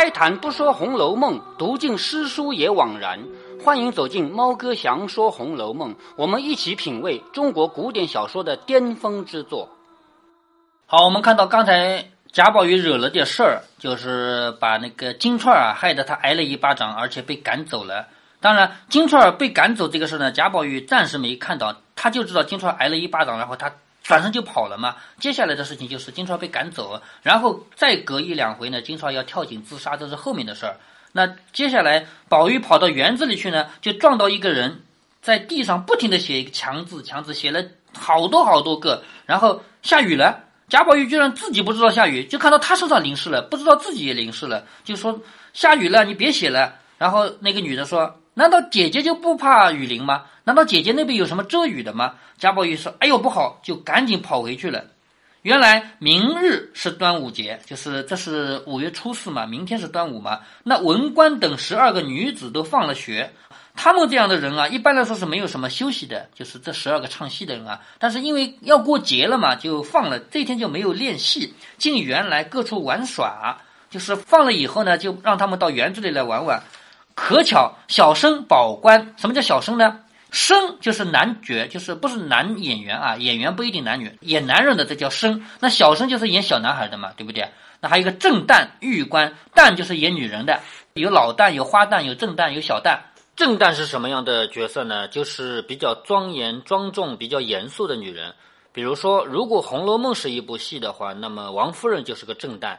开坛不说《红楼梦》，读尽诗书也枉然。欢迎走进猫哥祥说《红楼梦》，我们一起品味中国古典小说的巅峰之作。好，我们看到刚才贾宝玉惹了点事儿，就是把那个金钏儿啊害得他挨了一巴掌，而且被赶走了。当然，金钏儿被赶走这个事儿呢，贾宝玉暂时没看到，他就知道金钏儿挨了一巴掌，然后他。转身就跑了嘛。接下来的事情就是金钏被赶走，然后再隔一两回呢，金钏要跳井自杀，这是后面的事儿。那接下来宝玉跑到园子里去呢，就撞到一个人在地上不停的写一个强字，强字写了好多好多个。然后下雨了，贾宝玉居然自己不知道下雨，就看到他身上淋湿了，不知道自己也淋湿了，就说下雨了，你别写了。然后那个女的说。难道姐姐就不怕雨淋吗？难道姐姐那边有什么遮雨的吗？贾宝玉说：“哎呦，不好！”就赶紧跑回去了。原来明日是端午节，就是这是五月初四嘛，明天是端午嘛。那文官等十二个女子都放了学，他们这样的人啊，一般来说是没有什么休息的，就是这十二个唱戏的人啊。但是因为要过节了嘛，就放了，这天就没有练戏，进园来各处玩耍。就是放了以后呢，就让他们到园子里来玩玩。可巧，小生宝官，什么叫小生呢？生就是男角，就是不是男演员啊，演员不一定男女，演男人的这叫生。那小生就是演小男孩的嘛，对不对？那还有一个正旦玉官，旦就是演女人的，有老旦，有花旦，有正旦，有小旦。正旦是什么样的角色呢？就是比较庄严庄重、比较严肃的女人。比如说，如果《红楼梦》是一部戏的话，那么王夫人就是个正旦。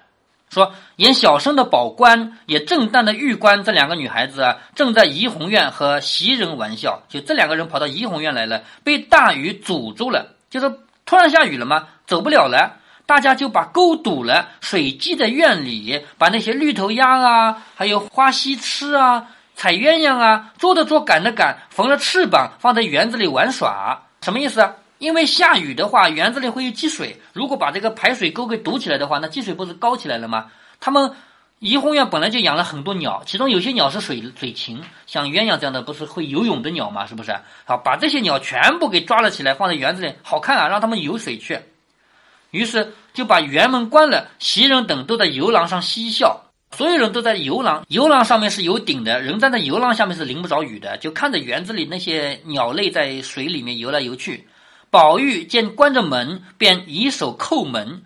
说演小生的宝官，也正旦的玉官，这两个女孩子啊，正在怡红院和袭人玩笑。就这两个人跑到怡红院来了，被大雨阻住了。就是突然下雨了嘛，走不了了，大家就把沟堵了，水积在院里，把那些绿头鸭啊，还有花溪吃啊，采鸳鸯啊，捉的捉，赶的赶，缝了翅膀，放在园子里玩耍。什么意思啊？因为下雨的话，园子里会有积水。如果把这个排水沟给堵起来的话，那积水不是高起来了吗？他们怡红院本来就养了很多鸟，其中有些鸟是水水禽，像鸳鸯这样的不是会游泳的鸟吗？是不是？好，把这些鸟全部给抓了起来，放在园子里，好看啊，让他们游水去。于是就把园门关了，袭人等都在游廊上嬉笑，所有人都在游廊，游廊上面是有顶的，人站在游廊下面是淋不着雨的，就看着园子里那些鸟类在水里面游来游去。宝玉见关着门，便以手叩门。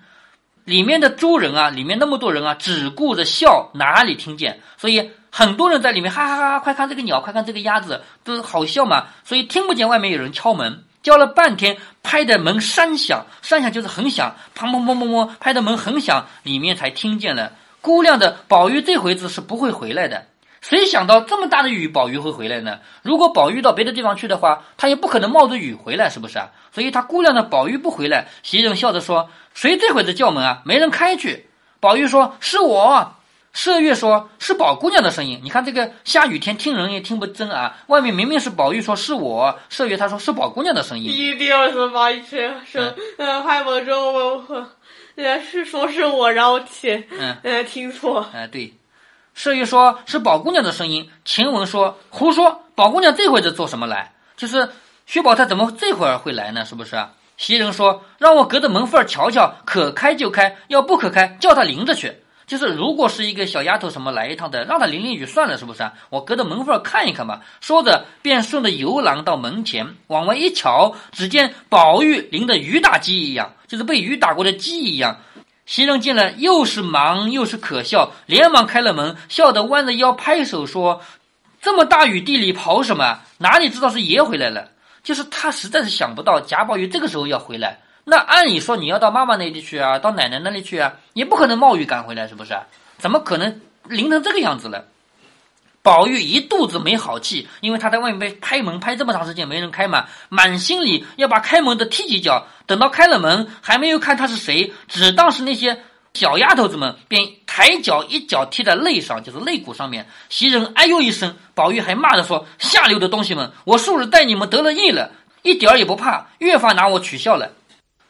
里面的诸人啊，里面那么多人啊，只顾着笑，哪里听见？所以很多人在里面哈哈哈哈！快看这个鸟，快看这个鸭子，都好笑嘛。所以听不见外面有人敲门，叫了半天，拍的门山响，山响就是很响，砰砰砰砰砰，拍的门很响，里面才听见了。估量的宝玉这回子是不会回来的。谁想到这么大的雨，宝玉会回来呢？如果宝玉到别的地方去的话，他也不可能冒着雨回来，是不是啊？所以他估量着宝玉不回来，袭人笑着说：“谁这会子叫门啊？没人开去。”宝玉说：“是我。”麝月说：“是宝姑娘的声音。”你看这个下雨天听人也听不真啊！外面明明是宝玉说是我，麝月他说是宝姑娘的声音。一定要是宝玉声，嗯，开门之后我，呃，是说是我，然后听，嗯，听错。哎，对。麝月说：“是宝姑娘的声音。”晴雯说：“胡说！宝姑娘这会子做什么来？就是薛宝钗怎么这会儿会来呢？是不是？”袭人说：“让我隔着门缝瞧瞧，可开就开，要不可开，叫她淋着去。就是如果是一个小丫头什么来一趟的，让她淋淋雨算了，是不是？我隔着门缝看一看吧。”说着，便顺着游廊到门前，往外一瞧，只见宝玉淋得雨打鸡一样，就是被雨打过的鸡一样。袭人进来，又是忙又是可笑，连忙开了门，笑得弯着腰拍手说：“这么大雨地里跑什么？哪里知道是爷回来了？就是他实在是想不到贾宝玉这个时候要回来。那按理说你要到妈妈那里去啊，到奶奶那里去啊，也不可能冒雨赶回来，是不是？怎么可能淋成这个样子了？”宝玉一肚子没好气，因为他在外面被拍门拍这么长时间没人开嘛，满心里要把开门的踢几脚。等到开了门，还没有看他是谁，只当是那些小丫头子们，便抬脚一脚踢在肋上，就是肋骨上面。袭人哎呦一声，宝玉还骂着说：“下流的东西们，我素日待你们得了意了，一点儿也不怕，越发拿我取笑了。”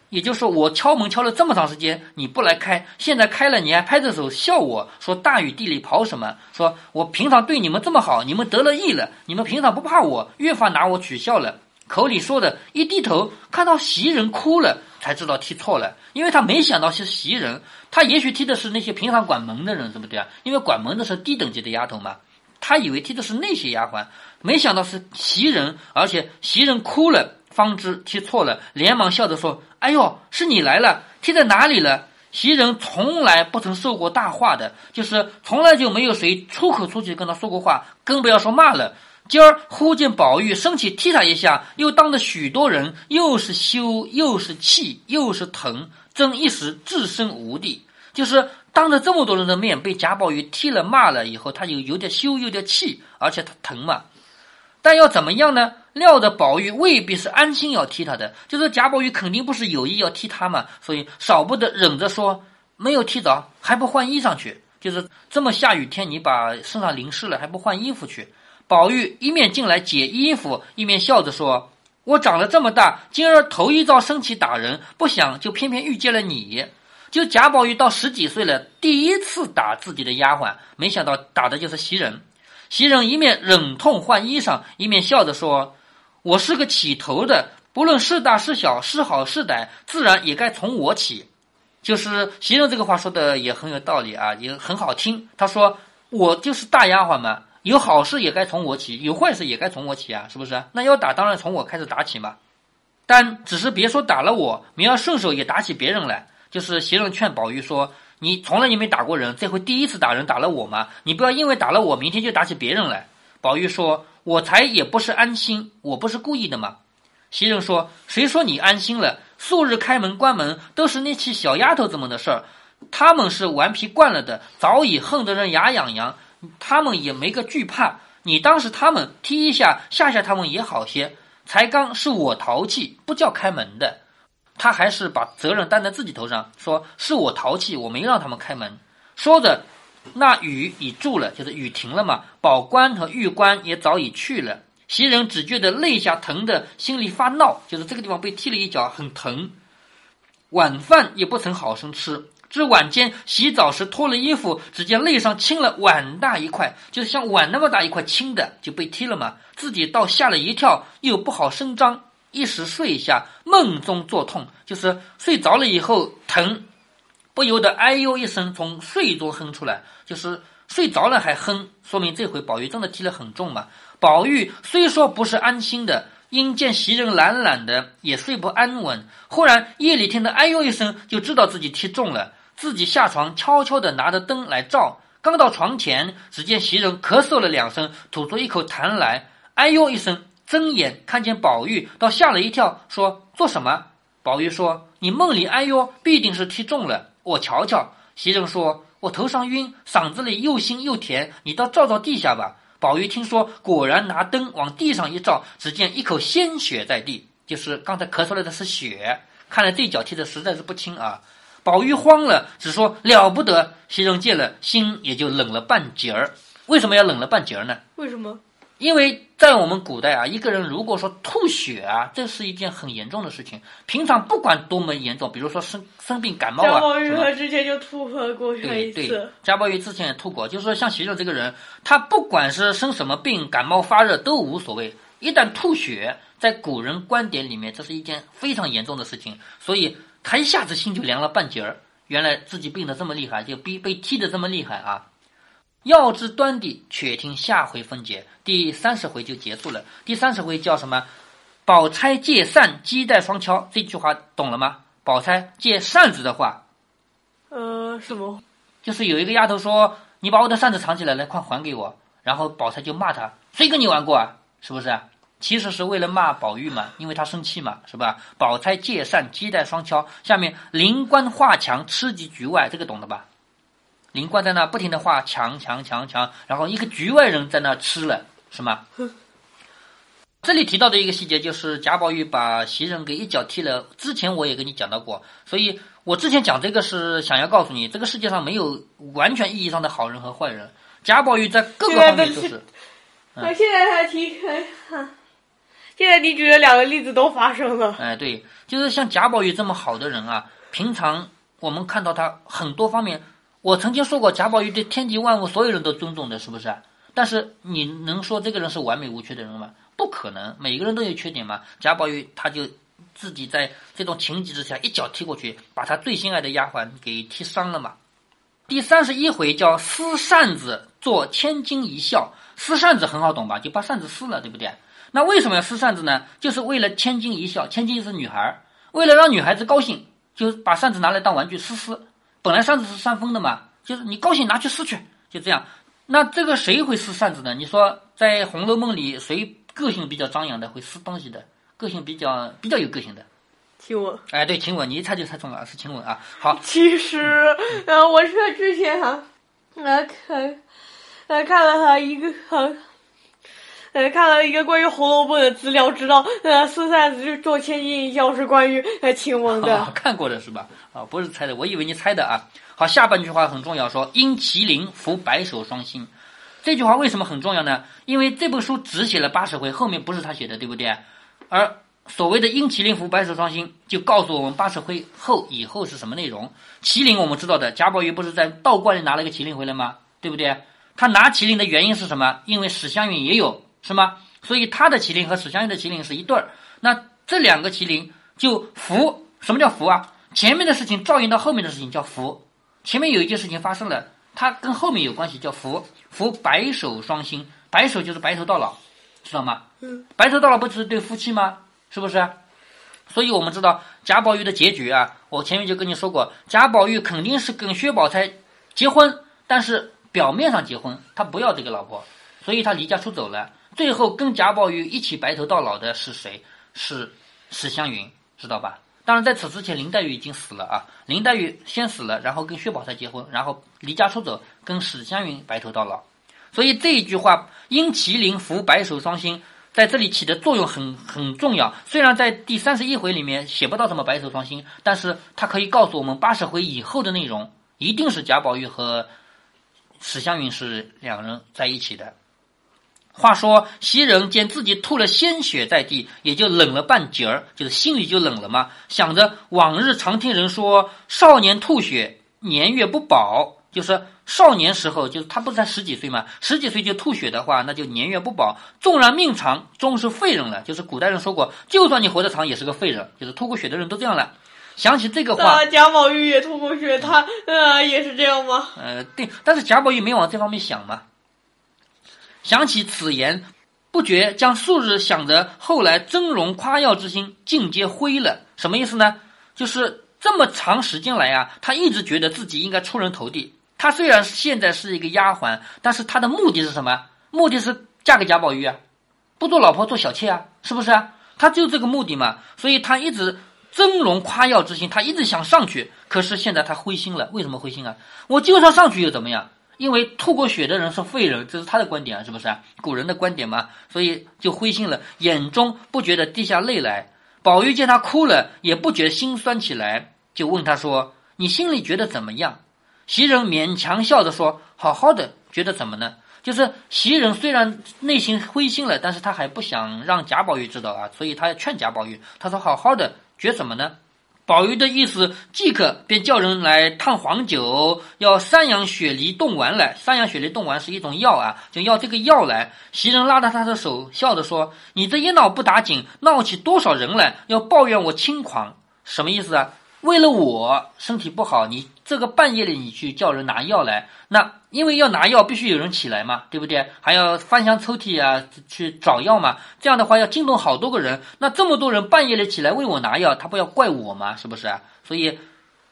也就是说，我敲门敲了这么长时间，你不来开，现在开了，你还拍着手笑我说大雨地里跑什么？说我平常对你们这么好，你们得了意了，你们平常不怕我，越发拿我取笑了。口里说的，一低头看到袭人哭了，才知道踢错了，因为他没想到是袭人，他也许踢的是那些平常管门的人，对不对啊？因为管门的是低等级的丫头嘛，他以为踢的是那些丫鬟，没想到是袭人，而且袭人哭了，方知踢错了，连忙笑着说：“哎呦，是你来了，踢在哪里了？”袭人从来不曾受过大话的，就是从来就没有谁出口出去跟他说过话，更不要说骂了。今儿忽见宝玉生气踢他一下，又当着许多人，又是羞又是气又是疼，正一时置身无地。就是当着这么多人的面被贾宝玉踢了骂了以后，他就有点羞，有点气，而且他疼嘛。但要怎么样呢？料着宝玉未必是安心要踢他的，就是贾宝玉肯定不是有意要踢他嘛，所以少不得忍着说没有踢着，还不换衣裳去。就是这么下雨天，你把身上淋湿了，还不换衣服去。宝玉一面进来解衣服，一面笑着说：“我长了这么大，今儿头一遭生气打人，不想就偏偏遇见了你。就贾宝玉到十几岁了，第一次打自己的丫鬟，没想到打的就是袭人。袭人一面忍痛换衣裳，一面笑着说：‘我是个起头的，不论是大是小，是好是歹，自然也该从我起。’就是袭人这个话说的也很有道理啊，也很好听。他说：‘我就是大丫鬟嘛。’有好事也该从我起，有坏事也该从我起啊，是不是？那要打，当然从我开始打起嘛。但只是别说打了我，明儿顺手也打起别人来。就是袭人劝宝玉说：“你从来也没打过人，这回第一次打人打了我嘛，你不要因为打了我，明天就打起别人来。”宝玉说：“我才也不是安心，我不是故意的嘛。”袭人说：“谁说你安心了？素日开门关门都是那些小丫头子们的事儿，他们是顽皮惯了的，早已恨得人牙痒痒。”他们也没个惧怕，你当时他们踢一下吓吓他们也好些。才刚是我淘气，不叫开门的，他还是把责任担在自己头上，说是我淘气，我没让他们开门。说着，那雨已住了，就是雨停了嘛。宝官和玉官也早已去了。袭人只觉得肋下疼的，心里发闹，就是这个地方被踢了一脚，很疼。晚饭也不曾好生吃。至晚间洗澡时脱了衣服，只见肋上青了碗大一块，就是像碗那么大一块青的，就被踢了嘛。自己倒吓了一跳，又不好声张，一时睡下，梦中作痛，就是睡着了以后疼，不由得哎呦一声，从睡中哼出来，就是睡着了还哼，说明这回宝玉真的踢了很重嘛。宝玉虽说不是安心的，因见袭人懒懒的，也睡不安稳。忽然夜里听得哎呦一声，就知道自己踢中了。自己下床，悄悄地拿着灯来照。刚到床前，只见袭人咳嗽了两声，吐出一口痰来，哎呦一声，睁眼看见宝玉，倒吓了一跳，说：“做什么？”宝玉说：“你梦里哎呦，必定是踢中了。我瞧瞧。”袭人说：“我头上晕，嗓子里又腥又甜，你倒照照地下吧。”宝玉听说，果然拿灯往地上一照，只见一口鲜血在地，就是刚才咳出来的是血。看来这脚踢的实在是不轻啊。宝玉慌了，只说了不得。袭人见了，心也就冷了半截儿。为什么要冷了半截儿呢？为什么？因为在我们古代啊，一个人如果说吐血啊，这是一件很严重的事情。平常不管多么严重，比如说生生病感冒啊，贾宝玉他之前就吐过过一次。贾宝玉之前也吐过，就是说像袭人这个人，他不管是生什么病，感冒发热都无所谓。一旦吐血，在古人观点里面，这是一件非常严重的事情，所以。他一下子心就凉了半截儿，原来自己病得这么厉害，就被被踢得这么厉害啊！要知端地，且听下回分解。第三十回就结束了。第三十回叫什么？宝钗借扇，鸡带双敲。这句话懂了吗？宝钗借扇子的话，呃，什么？就是有一个丫头说：“你把我的扇子藏起来，了，快还给我。”然后宝钗就骂他：“谁跟你玩过啊？是不是？”其实是为了骂宝玉嘛，因为他生气嘛，是吧？宝钗借扇，鸡带双敲。下面灵官画墙，吃及局外，这个懂的吧？灵官在那不停的画墙，墙，墙，墙，然后一个局外人在那吃了，是吗？这里提到的一个细节就是贾宝玉把袭人给一脚踢了。之前我也跟你讲到过，所以我之前讲这个是想要告诉你，这个世界上没有完全意义上的好人和坏人。贾宝玉在各个方面都是。我现在才提，哈。现在你举的两个例子都发生了。哎，对，就是像贾宝玉这么好的人啊，平常我们看到他很多方面，我曾经说过贾宝玉对天地万物所有人都尊重的，是不是？但是你能说这个人是完美无缺的人吗？不可能，每个人都有缺点嘛。贾宝玉他就自己在这种情急之下一脚踢过去，把他最心爱的丫鬟给踢伤了嘛。第三十一回叫撕扇子做千金一笑，撕扇子很好懂吧？就把扇子撕了，对不对？那为什么要撕扇子呢？就是为了千金一笑，千金是女孩，为了让女孩子高兴，就把扇子拿来当玩具撕撕。本来扇子是扇风的嘛，就是你高兴拿去撕去，就这样。那这个谁会撕扇子呢？你说在《红楼梦》里谁个性比较张扬的，会撕东西的，个性比较比较有个性的？晴雯，哎，对，晴雯，你一猜就猜中了，是晴雯啊。好，其实，呃，我是之前哈，呃看，呃看了他一个，呃看了一个关于《红楼梦》的资料，知道，呃撕扇子做千金一笑是关于呃晴雯的。看过的是吧？啊，不是猜的，我以为你猜的啊。好，下半句话很重要，说因麒麟伏白首双星，这句话为什么很重要呢？因为这本书只写了八十回，后面不是他写的，对不对？而所谓的“因麒麟伏白首双星”，就告诉我们八十回后以后是什么内容。麒麟我们知道的，贾宝玉不是在道观里拿了一个麒麟回来吗？对不对？他拿麒麟的原因是什么？因为史湘云也有，是吗？所以他的麒麟和史湘云的麒麟是一对儿。那这两个麒麟就福，什么叫福啊？前面的事情照应到后面的事情叫福。前面有一件事情发生了，它跟后面有关系，叫福。福白首双星。白首就是白头到老，知道吗？嗯。白头到老不就是对夫妻吗？是不是？所以我们知道贾宝玉的结局啊，我前面就跟你说过，贾宝玉肯定是跟薛宝钗结婚，但是表面上结婚，他不要这个老婆，所以他离家出走了。最后跟贾宝玉一起白头到老的是谁？是史湘云，知道吧？当然在此之前，林黛玉已经死了啊。林黛玉先死了，然后跟薛宝钗结婚，然后离家出走，跟史湘云白头到老。所以这一句话“因麒麟伏白首双星”。在这里起的作用很很重要，虽然在第三十一回里面写不到什么白首双星，但是它可以告诉我们八十回以后的内容，一定是贾宝玉和史湘云是两人在一起的。话说袭人见自己吐了鲜血在地，也就冷了半截儿，就是心里就冷了嘛，想着往日常听人说少年吐血，年月不保，就是。少年时候就是他不是才十几岁嘛，十几岁就吐血的话，那就年月不保，纵然命长，终是废人了。就是古代人说过，就算你活得长，也是个废人。就是吐过血的人都这样了。想起这个话，贾宝玉也吐过血，他呃也是这样吗？呃，对，但是贾宝玉没往这方面想嘛。想起此言，不觉将素日想着后来峥嵘夸耀之心尽皆灰了。什么意思呢？就是这么长时间来啊，他一直觉得自己应该出人头地。她虽然现在是一个丫鬟，但是她的目的是什么？目的是嫁给贾宝玉啊，不做老婆做小妾啊，是不是啊？她就这个目的嘛，所以她一直峥嵘夸耀之心，她一直想上去。可是现在她灰心了，为什么灰心啊？我就算上去又怎么样？因为吐过血的人是废人，这是他的观点啊，是不是啊？古人的观点嘛，所以就灰心了，眼中不觉得滴下泪来。宝玉见他哭了，也不觉心酸起来，就问他说：“你心里觉得怎么样？”袭人勉强笑着说：“好好的，觉得怎么呢？就是袭人虽然内心灰心了，但是他还不想让贾宝玉知道啊，所以他要劝贾宝玉。他说：好好的，觉什么呢？宝玉的意思即刻便叫人来烫黄酒，要山羊雪梨冻丸来。山羊雪梨冻丸是一种药啊，就要这个药来。袭人拉着他的手，笑着说：你这一闹不打紧，闹起多少人来，要抱怨我轻狂，什么意思啊？为了我身体不好，你。”这个半夜里你去叫人拿药来，那因为要拿药必须有人起来嘛，对不对？还要翻箱抽屉啊去找药嘛，这样的话要惊动好多个人，那这么多人半夜里起来为我拿药，他不要怪我吗？是不是？所以。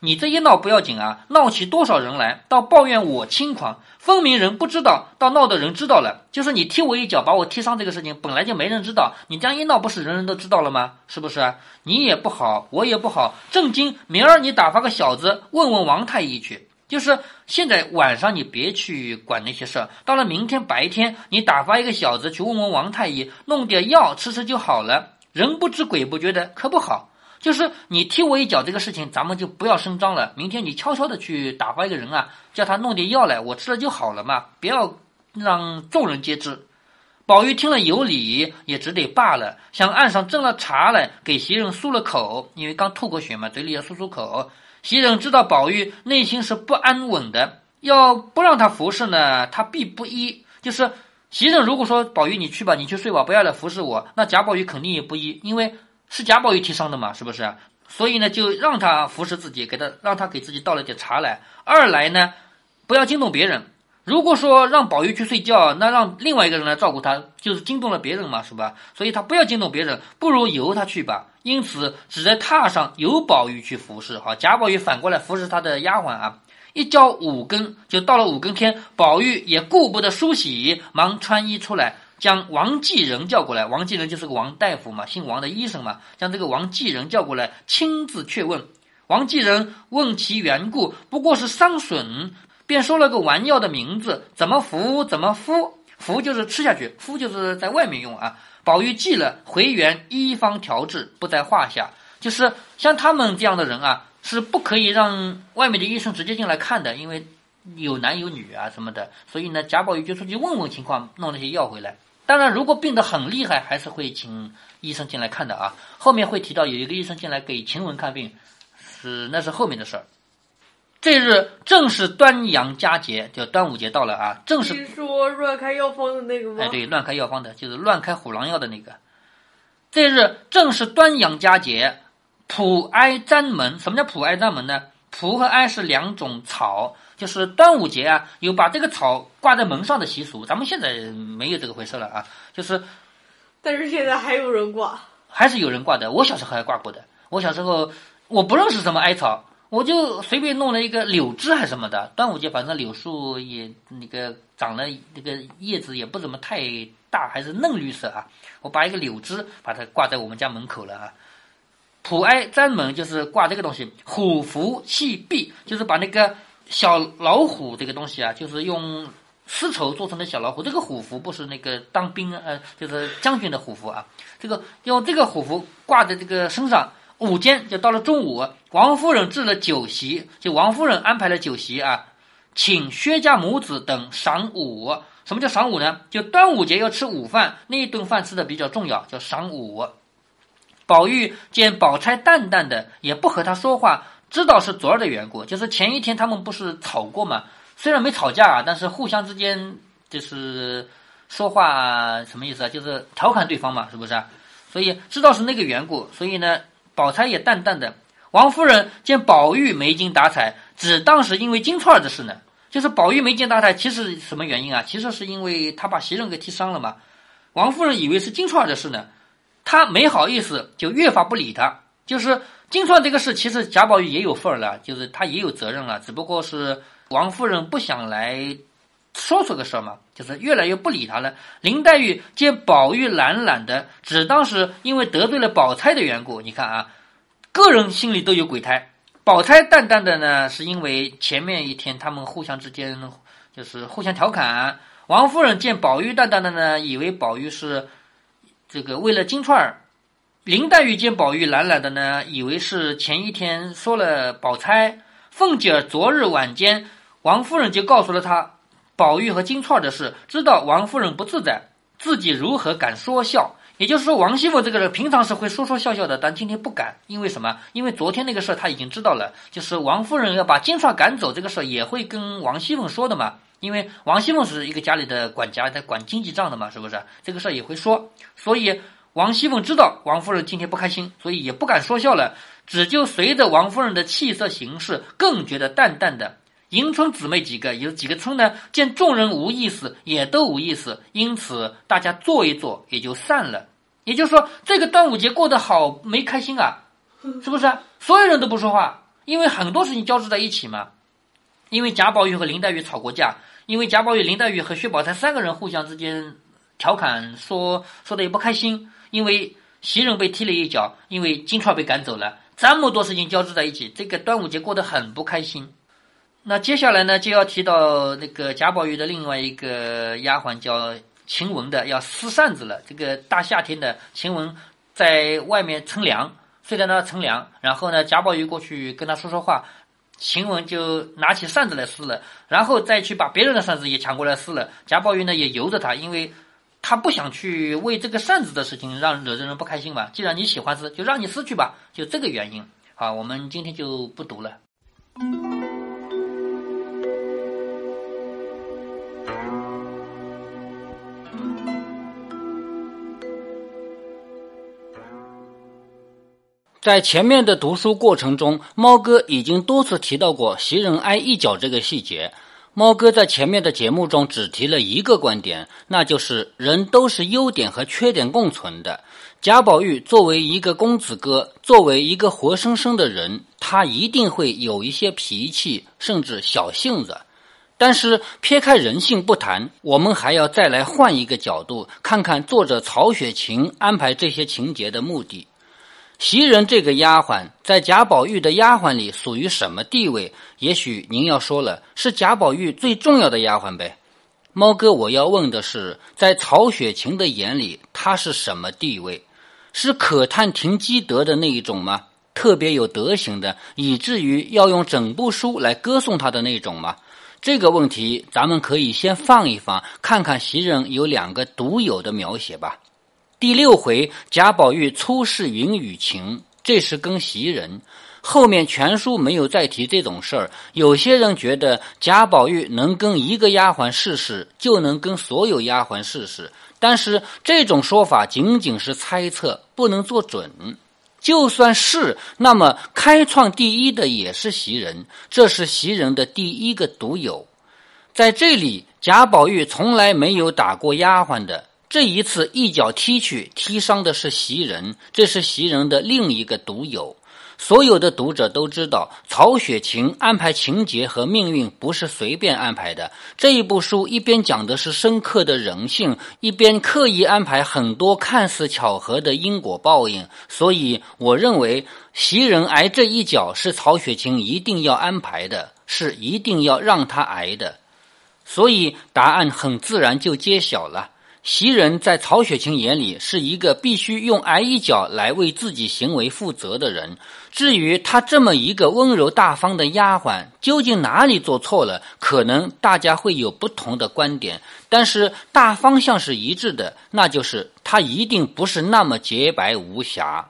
你这一闹不要紧啊，闹起多少人来，到抱怨我轻狂，分明人不知道，到闹的人知道了，就是你踢我一脚把我踢伤这个事情，本来就没人知道，你这样一闹，不是人人都知道了吗？是不是？你也不好，我也不好，正经明儿你打发个小子问问王太医去，就是现在晚上你别去管那些事儿，到了明天白天你打发一个小子去问问王太医，弄点药吃吃就好了，人不知鬼不觉的，可不好。就是你踢我一脚这个事情，咱们就不要声张了。明天你悄悄的去打发一个人啊，叫他弄点药来，我吃了就好了嘛，不要让众人皆知。宝玉听了有理，也只得罢了，向岸上斟了茶来给袭人漱了口，因为刚吐过血嘛，嘴里要漱漱口。袭人知道宝玉内心是不安稳的，要不让他服侍呢，他必不依。就是袭人如果说宝玉你去吧，你去睡吧，不要来服侍我，那贾宝玉肯定也不依，因为是贾宝玉提倡的嘛，是不是？所以呢，就让他服侍自己，给他让他给自己倒了点茶来。二来呢，不要惊动别人。如果说让宝玉去睡觉，那让另外一个人来照顾他，就是惊动了别人嘛，是吧？所以他不要惊动别人，不如由他去吧。因此只在榻上由宝玉去服侍。好，贾宝玉反过来服侍他的丫鬟啊。一交五更，就到了五更天，宝玉也顾不得梳洗，忙穿衣出来，将王继仁叫过来。王继仁就是个王大夫嘛，姓王的医生嘛，将这个王继仁叫过来，亲自确问。王继仁问其缘故，不过是伤损。便说了个丸药的名字，怎么服怎么敷，服就是吃下去，敷就是在外面用啊。宝玉记了，回原医方调治，不在话下。就是像他们这样的人啊，是不可以让外面的医生直接进来看的，因为有男有女啊什么的。所以呢，贾宝玉就出去问问情况，弄那些药回来。当然，如果病得很厉害，还是会请医生进来看的啊。后面会提到有一个医生进来给晴雯看病，是那是后面的事儿。这日正是端阳佳节，就端午节到了啊！正是说乱开药方的那个吗？哎，对，乱开药方的，就是乱开虎狼药的那个。这日正是端阳佳节，普哀簪门。什么叫普哀簪门呢？蒲和哀是两种草，就是端午节啊，有把这个草挂在门上的习俗。咱们现在没有这个回事了啊，就是，但是现在还有人挂，还是有人挂的。我小时候还挂过的。我小时候我不认识什么艾草。我就随便弄了一个柳枝还是什么的，端午节反正柳树也那个长了那个叶子也不怎么太大，还是嫩绿色啊。我把一个柳枝把它挂在我们家门口了啊。普哀簪门就是挂这个东西，虎符系壁就是把那个小老虎这个东西啊，就是用丝绸做成的小老虎。这个虎符不是那个当兵呃，就是将军的虎符啊。这个用这个虎符挂在这个身上。午间就到了中午，王夫人置了酒席，就王夫人安排了酒席啊，请薛家母子等赏午。什么叫赏午呢？就端午节要吃午饭，那一顿饭吃的比较重要，叫赏午。宝玉见宝钗淡淡的，也不和他说话，知道是昨儿的缘故，就是前一天他们不是吵过嘛？虽然没吵架啊，但是互相之间就是说话什么意思啊？就是调侃对方嘛，是不是？所以知道是那个缘故，所以呢。宝钗也淡淡的，王夫人见宝玉没精打采，只当是因为金钏儿的事呢。就是宝玉没精打采，其实什么原因啊？其实是因为他把袭人给踢伤了嘛。王夫人以为是金钏儿的事呢，她没好意思，就越发不理他。就是金钏这个事，其实贾宝玉也有份儿了，就是他也有责任了，只不过是王夫人不想来说这个事儿嘛，就是越来越不理他了。林黛玉见宝玉懒懒的，只当是因为得罪了宝钗的缘故。你看啊。个人心里都有鬼胎，宝钗淡淡的呢，是因为前面一天他们互相之间就是互相调侃。王夫人见宝玉淡淡的呢，以为宝玉是这个为了金钏儿。林黛玉见宝玉懒懒的呢，以为是前一天说了宝钗。凤姐儿昨日晚间，王夫人就告诉了她宝玉和金钏儿的事，知道王夫人不自在，自己如何敢说笑？也就是说，王熙凤这个人平常是会说说笑笑的，但今天不敢，因为什么？因为昨天那个事儿他已经知道了，就是王夫人要把金钏赶走这个事儿，也会跟王熙凤说的嘛。因为王熙凤是一个家里的管家，在管经济账的嘛，是不是？这个事儿也会说，所以王熙凤知道王夫人今天不开心，所以也不敢说笑了，只就随着王夫人的气色行事，更觉得淡淡的。迎春姊妹几个有几个春呢？见众人无意思，也都无意思，因此大家坐一坐，也就散了。也就是说，这个端午节过得好没开心啊？是不是？所有人都不说话，因为很多事情交织在一起嘛。因为贾宝玉和林黛玉吵过架，因为贾宝玉、林黛玉和薛宝钗三个人互相之间调侃说说的也不开心，因为袭人被踢了一脚，因为金钏被赶走了，这么多事情交织在一起，这个端午节过得很不开心。那接下来呢，就要提到那个贾宝玉的另外一个丫鬟叫晴雯的，要撕扇子了。这个大夏天的，晴雯在外面乘凉，睡在那乘凉。然后呢，贾宝玉过去跟他说说话，晴雯就拿起扇子来撕了，然后再去把别人的扇子也抢过来撕了。贾宝玉呢也由着他，因为他不想去为这个扇子的事情让惹人人不开心吧，既然你喜欢撕，就让你撕去吧，就这个原因。好，我们今天就不读了。在前面的读书过程中，猫哥已经多次提到过袭人挨一脚这个细节。猫哥在前面的节目中只提了一个观点，那就是人都是优点和缺点共存的。贾宝玉作为一个公子哥，作为一个活生生的人，他一定会有一些脾气，甚至小性子。但是撇开人性不谈，我们还要再来换一个角度，看看作者曹雪芹安排这些情节的目的。袭人这个丫鬟在贾宝玉的丫鬟里属于什么地位？也许您要说了，是贾宝玉最重要的丫鬟呗。猫哥，我要问的是，在曹雪芹的眼里，她是什么地位？是可叹停积德的那一种吗？特别有德行的，以至于要用整部书来歌颂他的那种吗？这个问题，咱们可以先放一放，看看袭人有两个独有的描写吧。第六回，贾宝玉初试云雨情，这是跟袭人。后面全书没有再提这种事儿。有些人觉得贾宝玉能跟一个丫鬟试试，就能跟所有丫鬟试试。但是这种说法仅仅是猜测，不能做准。就算是，那么开创第一的也是袭人，这是袭人的第一个独有。在这里，贾宝玉从来没有打过丫鬟的。这一次一脚踢去，踢伤的是袭人，这是袭人的另一个独有。所有的读者都知道，曹雪芹安排情节和命运不是随便安排的。这一部书一边讲的是深刻的人性，一边刻意安排很多看似巧合的因果报应。所以，我认为袭人挨这一脚是曹雪芹一定要安排的，是一定要让他挨的。所以，答案很自然就揭晓了。袭人在曹雪芹眼里是一个必须用挨一脚来为自己行为负责的人。至于他这么一个温柔大方的丫鬟，究竟哪里做错了？可能大家会有不同的观点，但是大方向是一致的，那就是他一定不是那么洁白无瑕。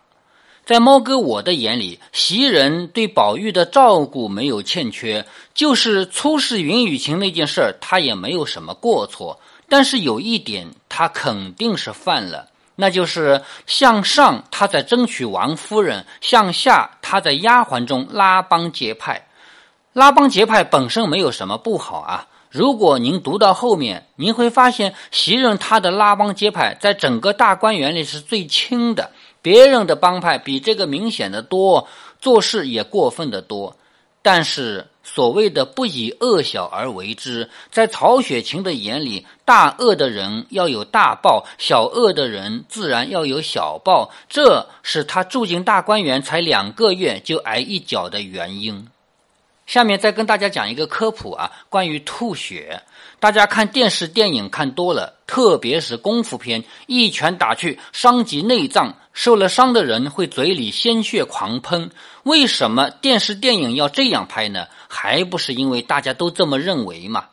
在猫哥我的眼里，袭人对宝玉的照顾没有欠缺，就是出事云雨情那件事儿，他也没有什么过错。但是有一点，他肯定是犯了，那就是向上他在争取王夫人，向下他在丫鬟中拉帮结派。拉帮结派本身没有什么不好啊。如果您读到后面，您会发现袭人他的拉帮结派在整个大观园里是最轻的，别人的帮派比这个明显的多，做事也过分的多。但是。所谓的不以恶小而为之，在曹雪芹的眼里，大恶的人要有大报，小恶的人自然要有小报。这是他住进大观园才两个月就挨一脚的原因。下面再跟大家讲一个科普啊，关于吐血。大家看电视电影看多了，特别是功夫片，一拳打去伤及内脏，受了伤的人会嘴里鲜血狂喷。为什么电视电影要这样拍呢？还不是因为大家都这么认为嘛？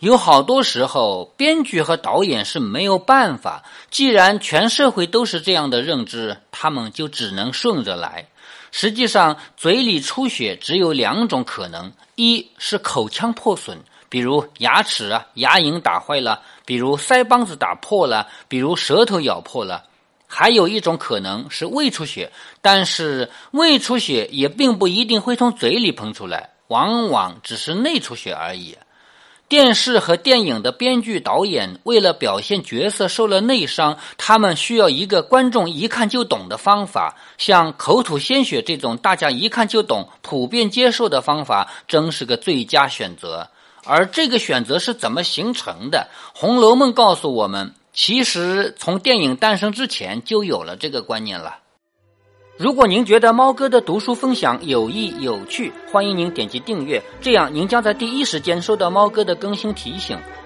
有好多时候，编剧和导演是没有办法。既然全社会都是这样的认知，他们就只能顺着来。实际上，嘴里出血只有两种可能：一是口腔破损，比如牙齿啊、牙龈打坏了；比如腮帮子打破了；比如舌头咬破了。还有一种可能是胃出血，但是胃出血也并不一定会从嘴里喷出来。往往只是内出血而已。电视和电影的编剧导演为了表现角色受了内伤，他们需要一个观众一看就懂的方法。像口吐鲜血这种大家一看就懂、普遍接受的方法，真是个最佳选择。而这个选择是怎么形成的？《红楼梦》告诉我们，其实从电影诞生之前就有了这个观念了。如果您觉得猫哥的读书分享有益有趣，欢迎您点击订阅，这样您将在第一时间收到猫哥的更新提醒。